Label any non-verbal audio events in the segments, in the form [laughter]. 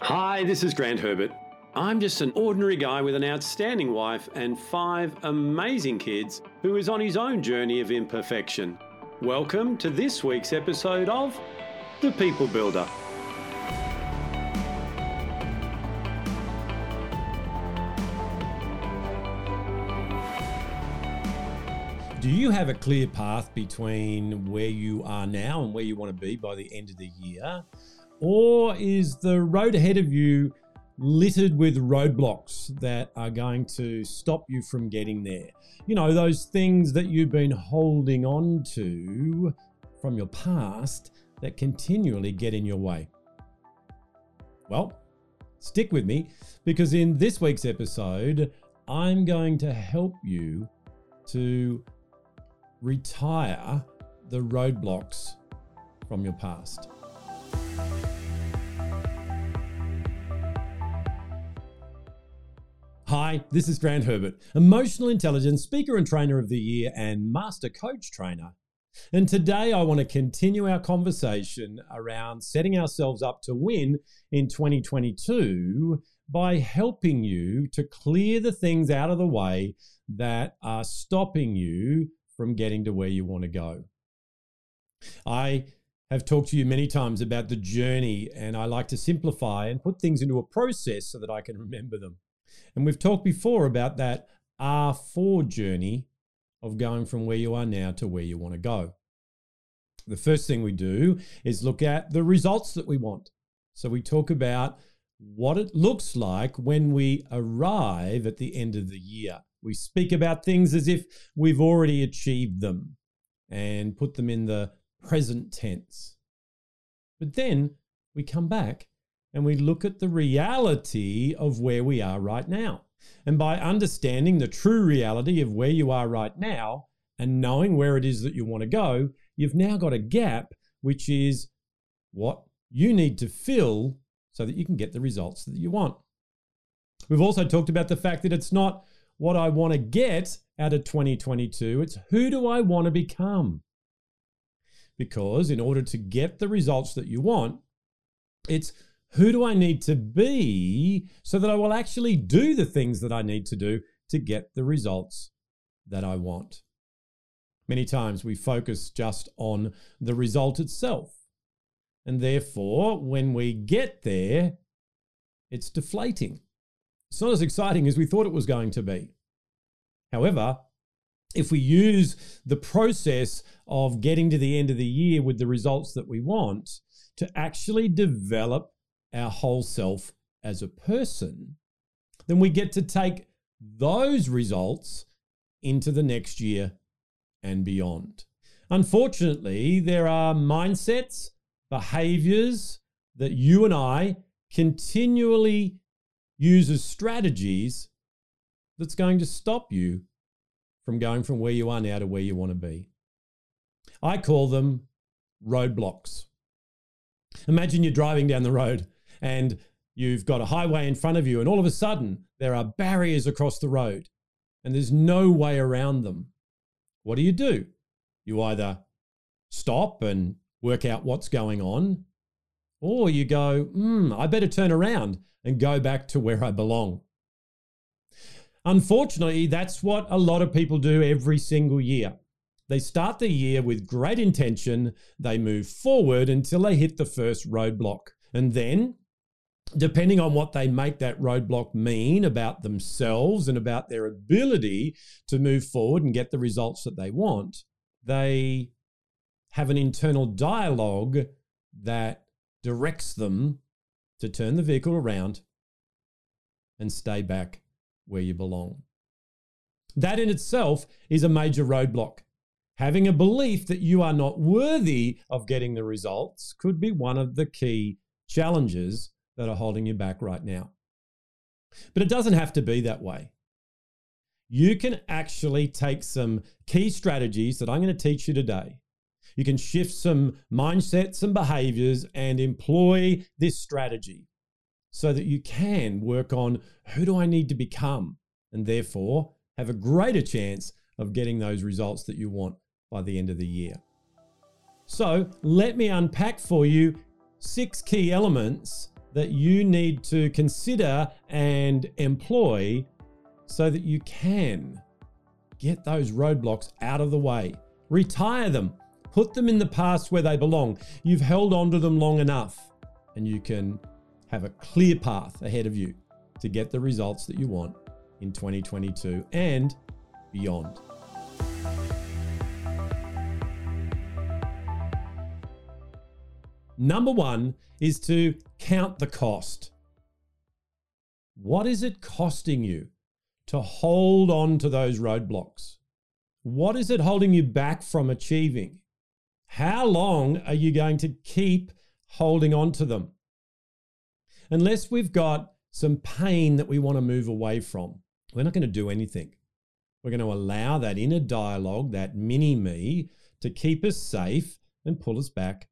Hi, this is Grant Herbert. I'm just an ordinary guy with an outstanding wife and five amazing kids who is on his own journey of imperfection. Welcome to this week's episode of The People Builder. Do you have a clear path between where you are now and where you want to be by the end of the year? Or is the road ahead of you littered with roadblocks that are going to stop you from getting there? You know, those things that you've been holding on to from your past that continually get in your way. Well, stick with me because in this week's episode, I'm going to help you to retire the roadblocks from your past. Hi, this is Grant Herbert, emotional intelligence speaker and trainer of the year and master coach trainer. And today I want to continue our conversation around setting ourselves up to win in 2022 by helping you to clear the things out of the way that are stopping you from getting to where you want to go. I have talked to you many times about the journey, and I like to simplify and put things into a process so that I can remember them. And we've talked before about that R4 journey of going from where you are now to where you want to go. The first thing we do is look at the results that we want. So we talk about what it looks like when we arrive at the end of the year. We speak about things as if we've already achieved them and put them in the present tense. But then we come back and we look at the reality of where we are right now. And by understanding the true reality of where you are right now and knowing where it is that you want to go, you've now got a gap, which is what you need to fill so that you can get the results that you want. We've also talked about the fact that it's not what I want to get out of 2022, it's who do I want to become? Because in order to get the results that you want, it's who do I need to be so that I will actually do the things that I need to do to get the results that I want? Many times we focus just on the result itself. And therefore, when we get there, it's deflating. It's not as exciting as we thought it was going to be. However, if we use the process of getting to the end of the year with the results that we want to actually develop our whole self as a person, then we get to take those results into the next year and beyond. Unfortunately, there are mindsets, behaviors that you and I continually use as strategies that's going to stop you from going from where you are now to where you want to be. I call them roadblocks. Imagine you're driving down the road and you've got a highway in front of you, and all of a sudden there are barriers across the road and there's no way around them. What do you do? You either stop and work out what's going on, or you go, hmm, I better turn around and go back to where I belong. Unfortunately, that's what a lot of people do every single year. They start the year with great intention, they move forward until they hit the first roadblock. And then depending on what they make that roadblock mean about themselves and about their ability to move forward and get the results that they want, they have an internal dialogue that directs them to turn the vehicle around and stay back where you belong. That in itself is a major roadblock. Having a belief that you are not worthy of getting the results could be one of the key challenges that are holding you back right now. But it doesn't have to be that way. You can actually take some key strategies that I'm going to teach you today. You can shift some mindsets and behaviors and employ this strategy so that you can work on who do I need to become and therefore have a greater chance of getting those results that you want by the end of the year. So, let me unpack for you six key elements that you need to consider and employ so that you can get those roadblocks out of the way. Retire them, put them in the past where they belong. You've held on to them long enough, and you can have a clear path ahead of you to get the results that you want in 2022 and beyond. Number one is to count the cost. What is it costing you to hold on to those roadblocks? What is it holding you back from achieving? How long are you going to keep holding on to them? Unless we've got some pain that we want to move away from, we're not going to do anything. We're going to allow that inner dialogue, that mini me, to keep us safe and pull us back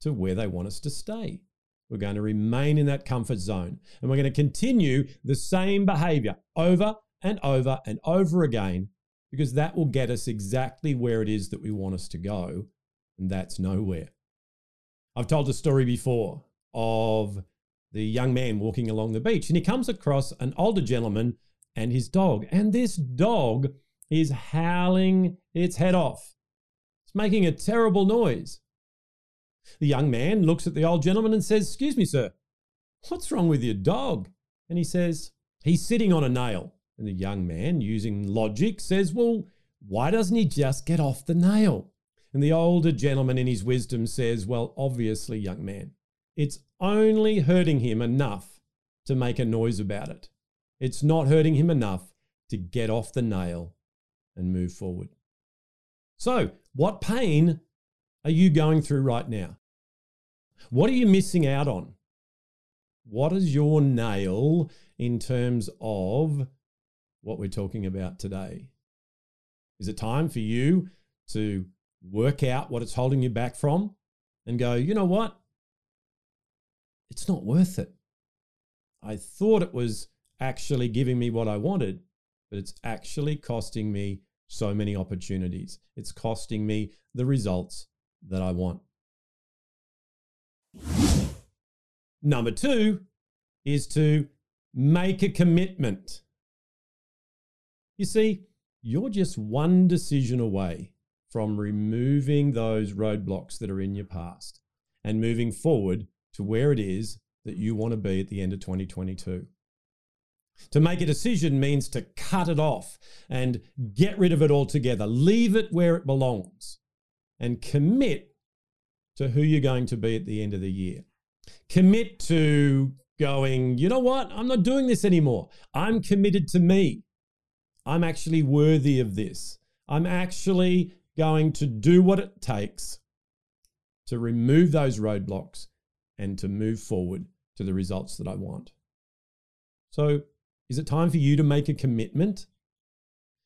to where they want us to stay. We're going to remain in that comfort zone and we're going to continue the same behavior over and over and over again because that will get us exactly where it is that we want us to go. And that's nowhere. I've told a story before of the young man walking along the beach and he comes across an older gentleman and his dog. And this dog is howling its head off. It's making a terrible noise. The young man looks at the old gentleman and says, Excuse me, sir, what's wrong with your dog? And he says, He's sitting on a nail. And the young man, using logic, says, Well, why doesn't he just get off the nail? And the older gentleman, in his wisdom, says, Well, obviously, young man, it's only hurting him enough to make a noise about it. It's not hurting him enough to get off the nail and move forward. So, what pain are you going through right now? What are you missing out on? What is your nail in terms of what we're talking about today? Is it time for you to work out what it's holding you back from and go, you know what? It's not worth it. I thought it was actually giving me what I wanted, but it's actually costing me so many opportunities. It's costing me the results that I want. Number two is to make a commitment. You see, you're just one decision away from removing those roadblocks that are in your past and moving forward to where it is that you want to be at the end of 2022. To make a decision means to cut it off and get rid of it altogether, leave it where it belongs, and commit to who you're going to be at the end of the year. Commit to going, you know what? I'm not doing this anymore. I'm committed to me. I'm actually worthy of this. I'm actually going to do what it takes to remove those roadblocks and to move forward to the results that I want. So, is it time for you to make a commitment?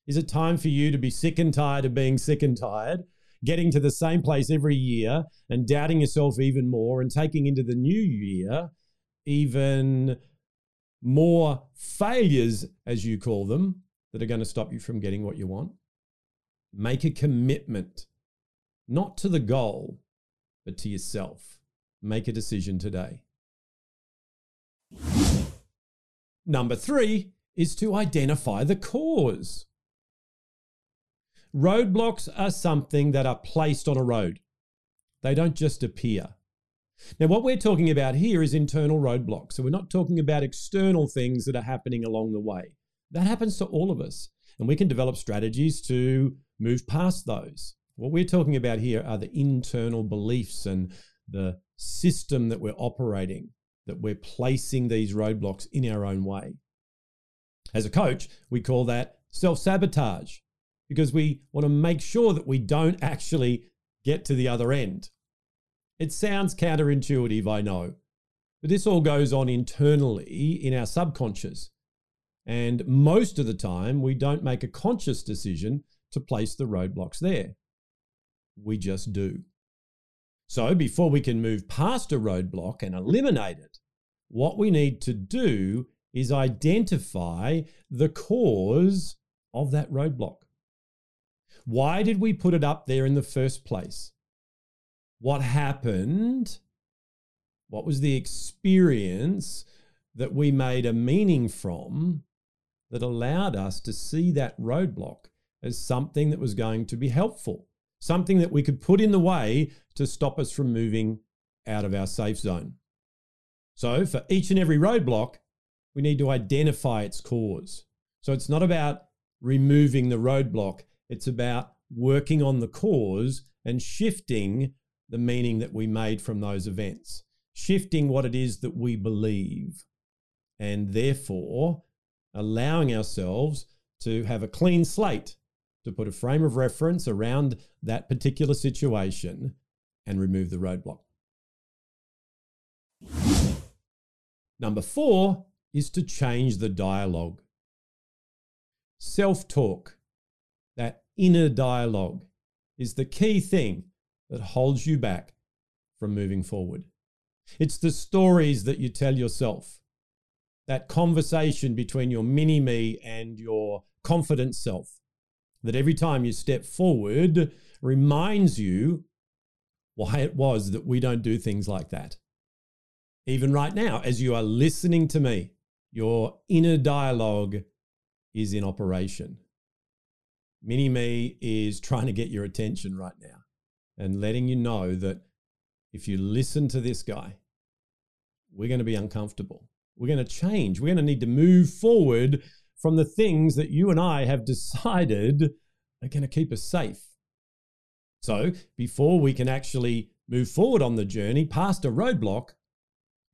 Is it time for you to be sick and tired of being sick and tired, getting to the same place every year and doubting yourself even more and taking into the new year even more failures, as you call them, that are going to stop you from getting what you want? Make a commitment, not to the goal, but to yourself. Make a decision today. Number three is to identify the cause. Roadblocks are something that are placed on a road, they don't just appear. Now, what we're talking about here is internal roadblocks. So, we're not talking about external things that are happening along the way. That happens to all of us, and we can develop strategies to move past those. What we're talking about here are the internal beliefs and the system that we're operating that we're placing these roadblocks in our own way. As a coach, we call that self sabotage because we want to make sure that we don't actually get to the other end. It sounds counterintuitive, I know, but this all goes on internally in our subconscious. And most of the time, we don't make a conscious decision to place the roadblocks there. We just do. So, before we can move past a roadblock and eliminate it, what we need to do is identify the cause of that roadblock. Why did we put it up there in the first place? What happened? What was the experience that we made a meaning from that allowed us to see that roadblock as something that was going to be helpful, something that we could put in the way to stop us from moving out of our safe zone? So, for each and every roadblock, we need to identify its cause. So, it's not about removing the roadblock, it's about working on the cause and shifting the meaning that we made from those events, shifting what it is that we believe, and therefore allowing ourselves to have a clean slate to put a frame of reference around that particular situation and remove the roadblock. Number four is to change the dialogue. Self talk, that inner dialogue, is the key thing that holds you back from moving forward. It's the stories that you tell yourself, that conversation between your mini me and your confident self, that every time you step forward reminds you why it was that we don't do things like that. Even right now, as you are listening to me, your inner dialogue is in operation. Mini me is trying to get your attention right now and letting you know that if you listen to this guy, we're going to be uncomfortable. We're going to change. We're going to need to move forward from the things that you and I have decided are going to keep us safe. So, before we can actually move forward on the journey past a roadblock,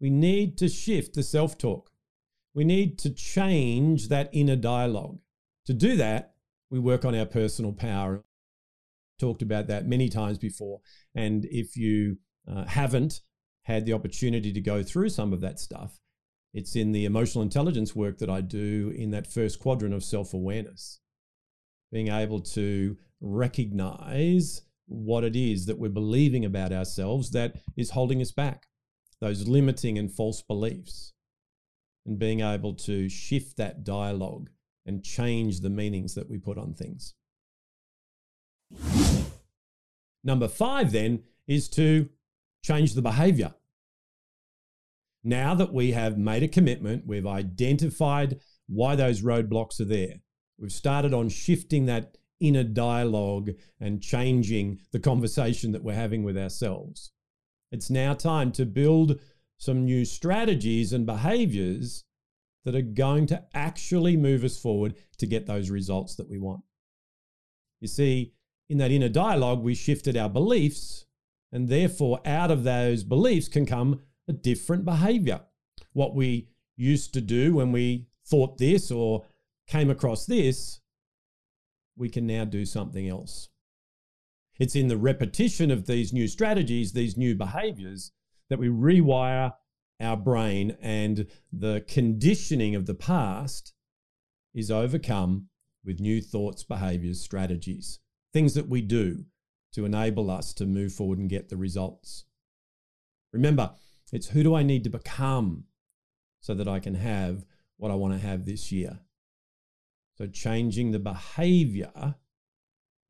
we need to shift the self talk. We need to change that inner dialogue. To do that, we work on our personal power. Talked about that many times before. And if you uh, haven't had the opportunity to go through some of that stuff, it's in the emotional intelligence work that I do in that first quadrant of self awareness. Being able to recognize what it is that we're believing about ourselves that is holding us back, those limiting and false beliefs, and being able to shift that dialogue and change the meanings that we put on things. Number five, then, is to change the behavior. Now that we have made a commitment, we've identified why those roadblocks are there, we've started on shifting that inner dialogue and changing the conversation that we're having with ourselves. It's now time to build some new strategies and behaviors that are going to actually move us forward to get those results that we want. You see, in that inner dialogue, we shifted our beliefs, and therefore, out of those beliefs can come a different behavior. What we used to do when we thought this or came across this, we can now do something else. It's in the repetition of these new strategies, these new behaviors, that we rewire our brain and the conditioning of the past is overcome with new thoughts, behaviors, strategies, things that we do to enable us to move forward and get the results. Remember, it's who do I need to become so that I can have what I want to have this year? So, changing the behavior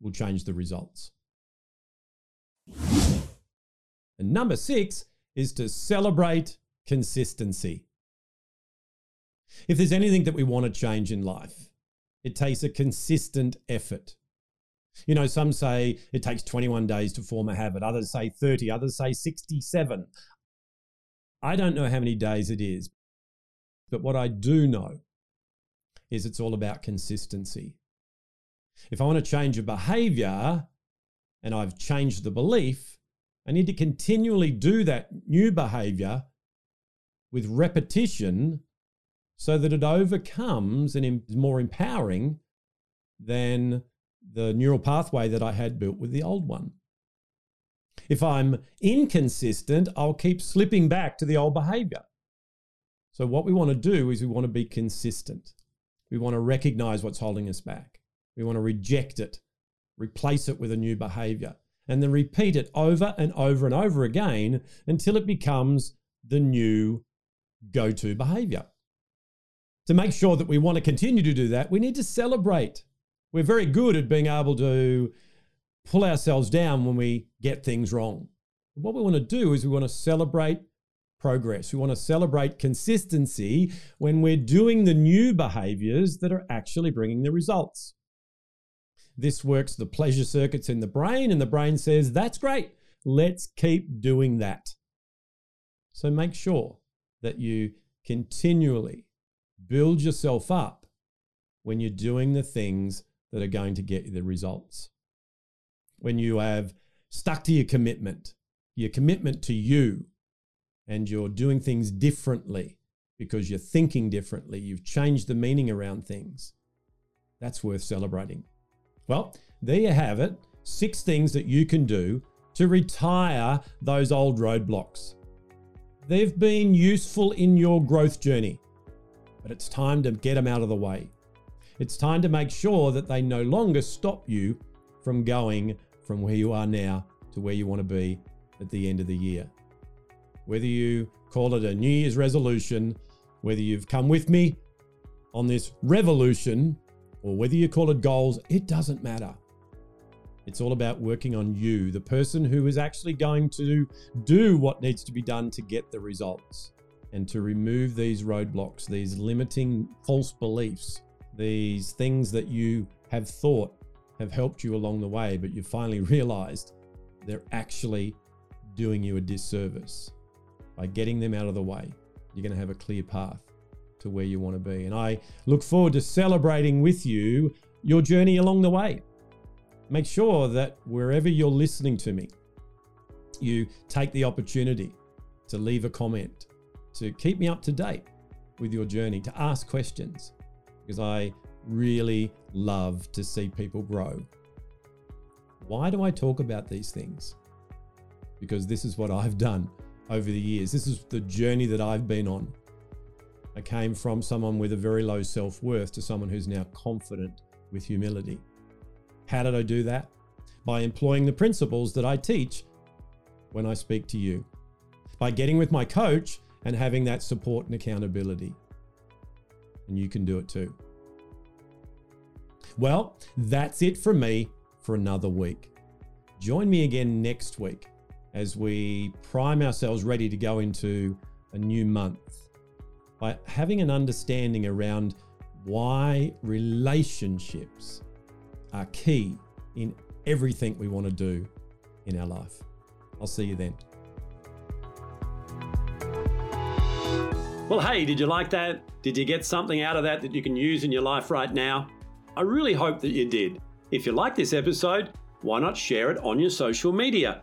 will change the results. And number six is to celebrate consistency. If there's anything that we want to change in life, it takes a consistent effort. You know, some say it takes 21 days to form a habit, others say 30, others say 67. I don't know how many days it is, but what I do know is it's all about consistency. If I want to change a behavior and I've changed the belief, I need to continually do that new behavior with repetition so that it overcomes and is more empowering than the neural pathway that I had built with the old one. If I'm inconsistent, I'll keep slipping back to the old behavior. So, what we want to do is we want to be consistent. We want to recognize what's holding us back. We want to reject it, replace it with a new behavior, and then repeat it over and over and over again until it becomes the new go to behavior. To make sure that we want to continue to do that, we need to celebrate. We're very good at being able to pull ourselves down when we get things wrong. What we want to do is we want to celebrate progress. We want to celebrate consistency when we're doing the new behaviors that are actually bringing the results. This works the pleasure circuits in the brain, and the brain says, That's great. Let's keep doing that. So make sure that you continually build yourself up when you're doing the things that are going to get you the results. When you have stuck to your commitment, your commitment to you, and you're doing things differently because you're thinking differently, you've changed the meaning around things, that's worth celebrating. Well, there you have it six things that you can do to retire those old roadblocks. They've been useful in your growth journey, but it's time to get them out of the way. It's time to make sure that they no longer stop you from going from where you are now to where you want to be at the end of the year. Whether you call it a New Year's resolution, whether you've come with me on this revolution, or whether you call it goals, it doesn't matter. It's all about working on you, the person who is actually going to do what needs to be done to get the results and to remove these roadblocks, these limiting false beliefs, these things that you have thought have helped you along the way, but you finally [laughs] realized they're actually doing you a disservice. By getting them out of the way, you're going to have a clear path to where you want to be. And I look forward to celebrating with you your journey along the way make sure that wherever you're listening to me, you take the opportunity to leave a comment, to keep me up to date with your journey, to ask questions, because I really love to see people grow. Why do I talk about these things? Because this is what I've done over the years. This is the journey that I've been on. I came from someone with a very low self worth to someone who's now confident with humility. How did I do that? By employing the principles that I teach when I speak to you, by getting with my coach and having that support and accountability. And you can do it too. Well, that's it from me for another week. Join me again next week as we prime ourselves ready to go into a new month by having an understanding around why relationships are key in everything we want to do in our life. I'll see you then. Well, hey, did you like that? Did you get something out of that that you can use in your life right now? I really hope that you did. If you like this episode, why not share it on your social media?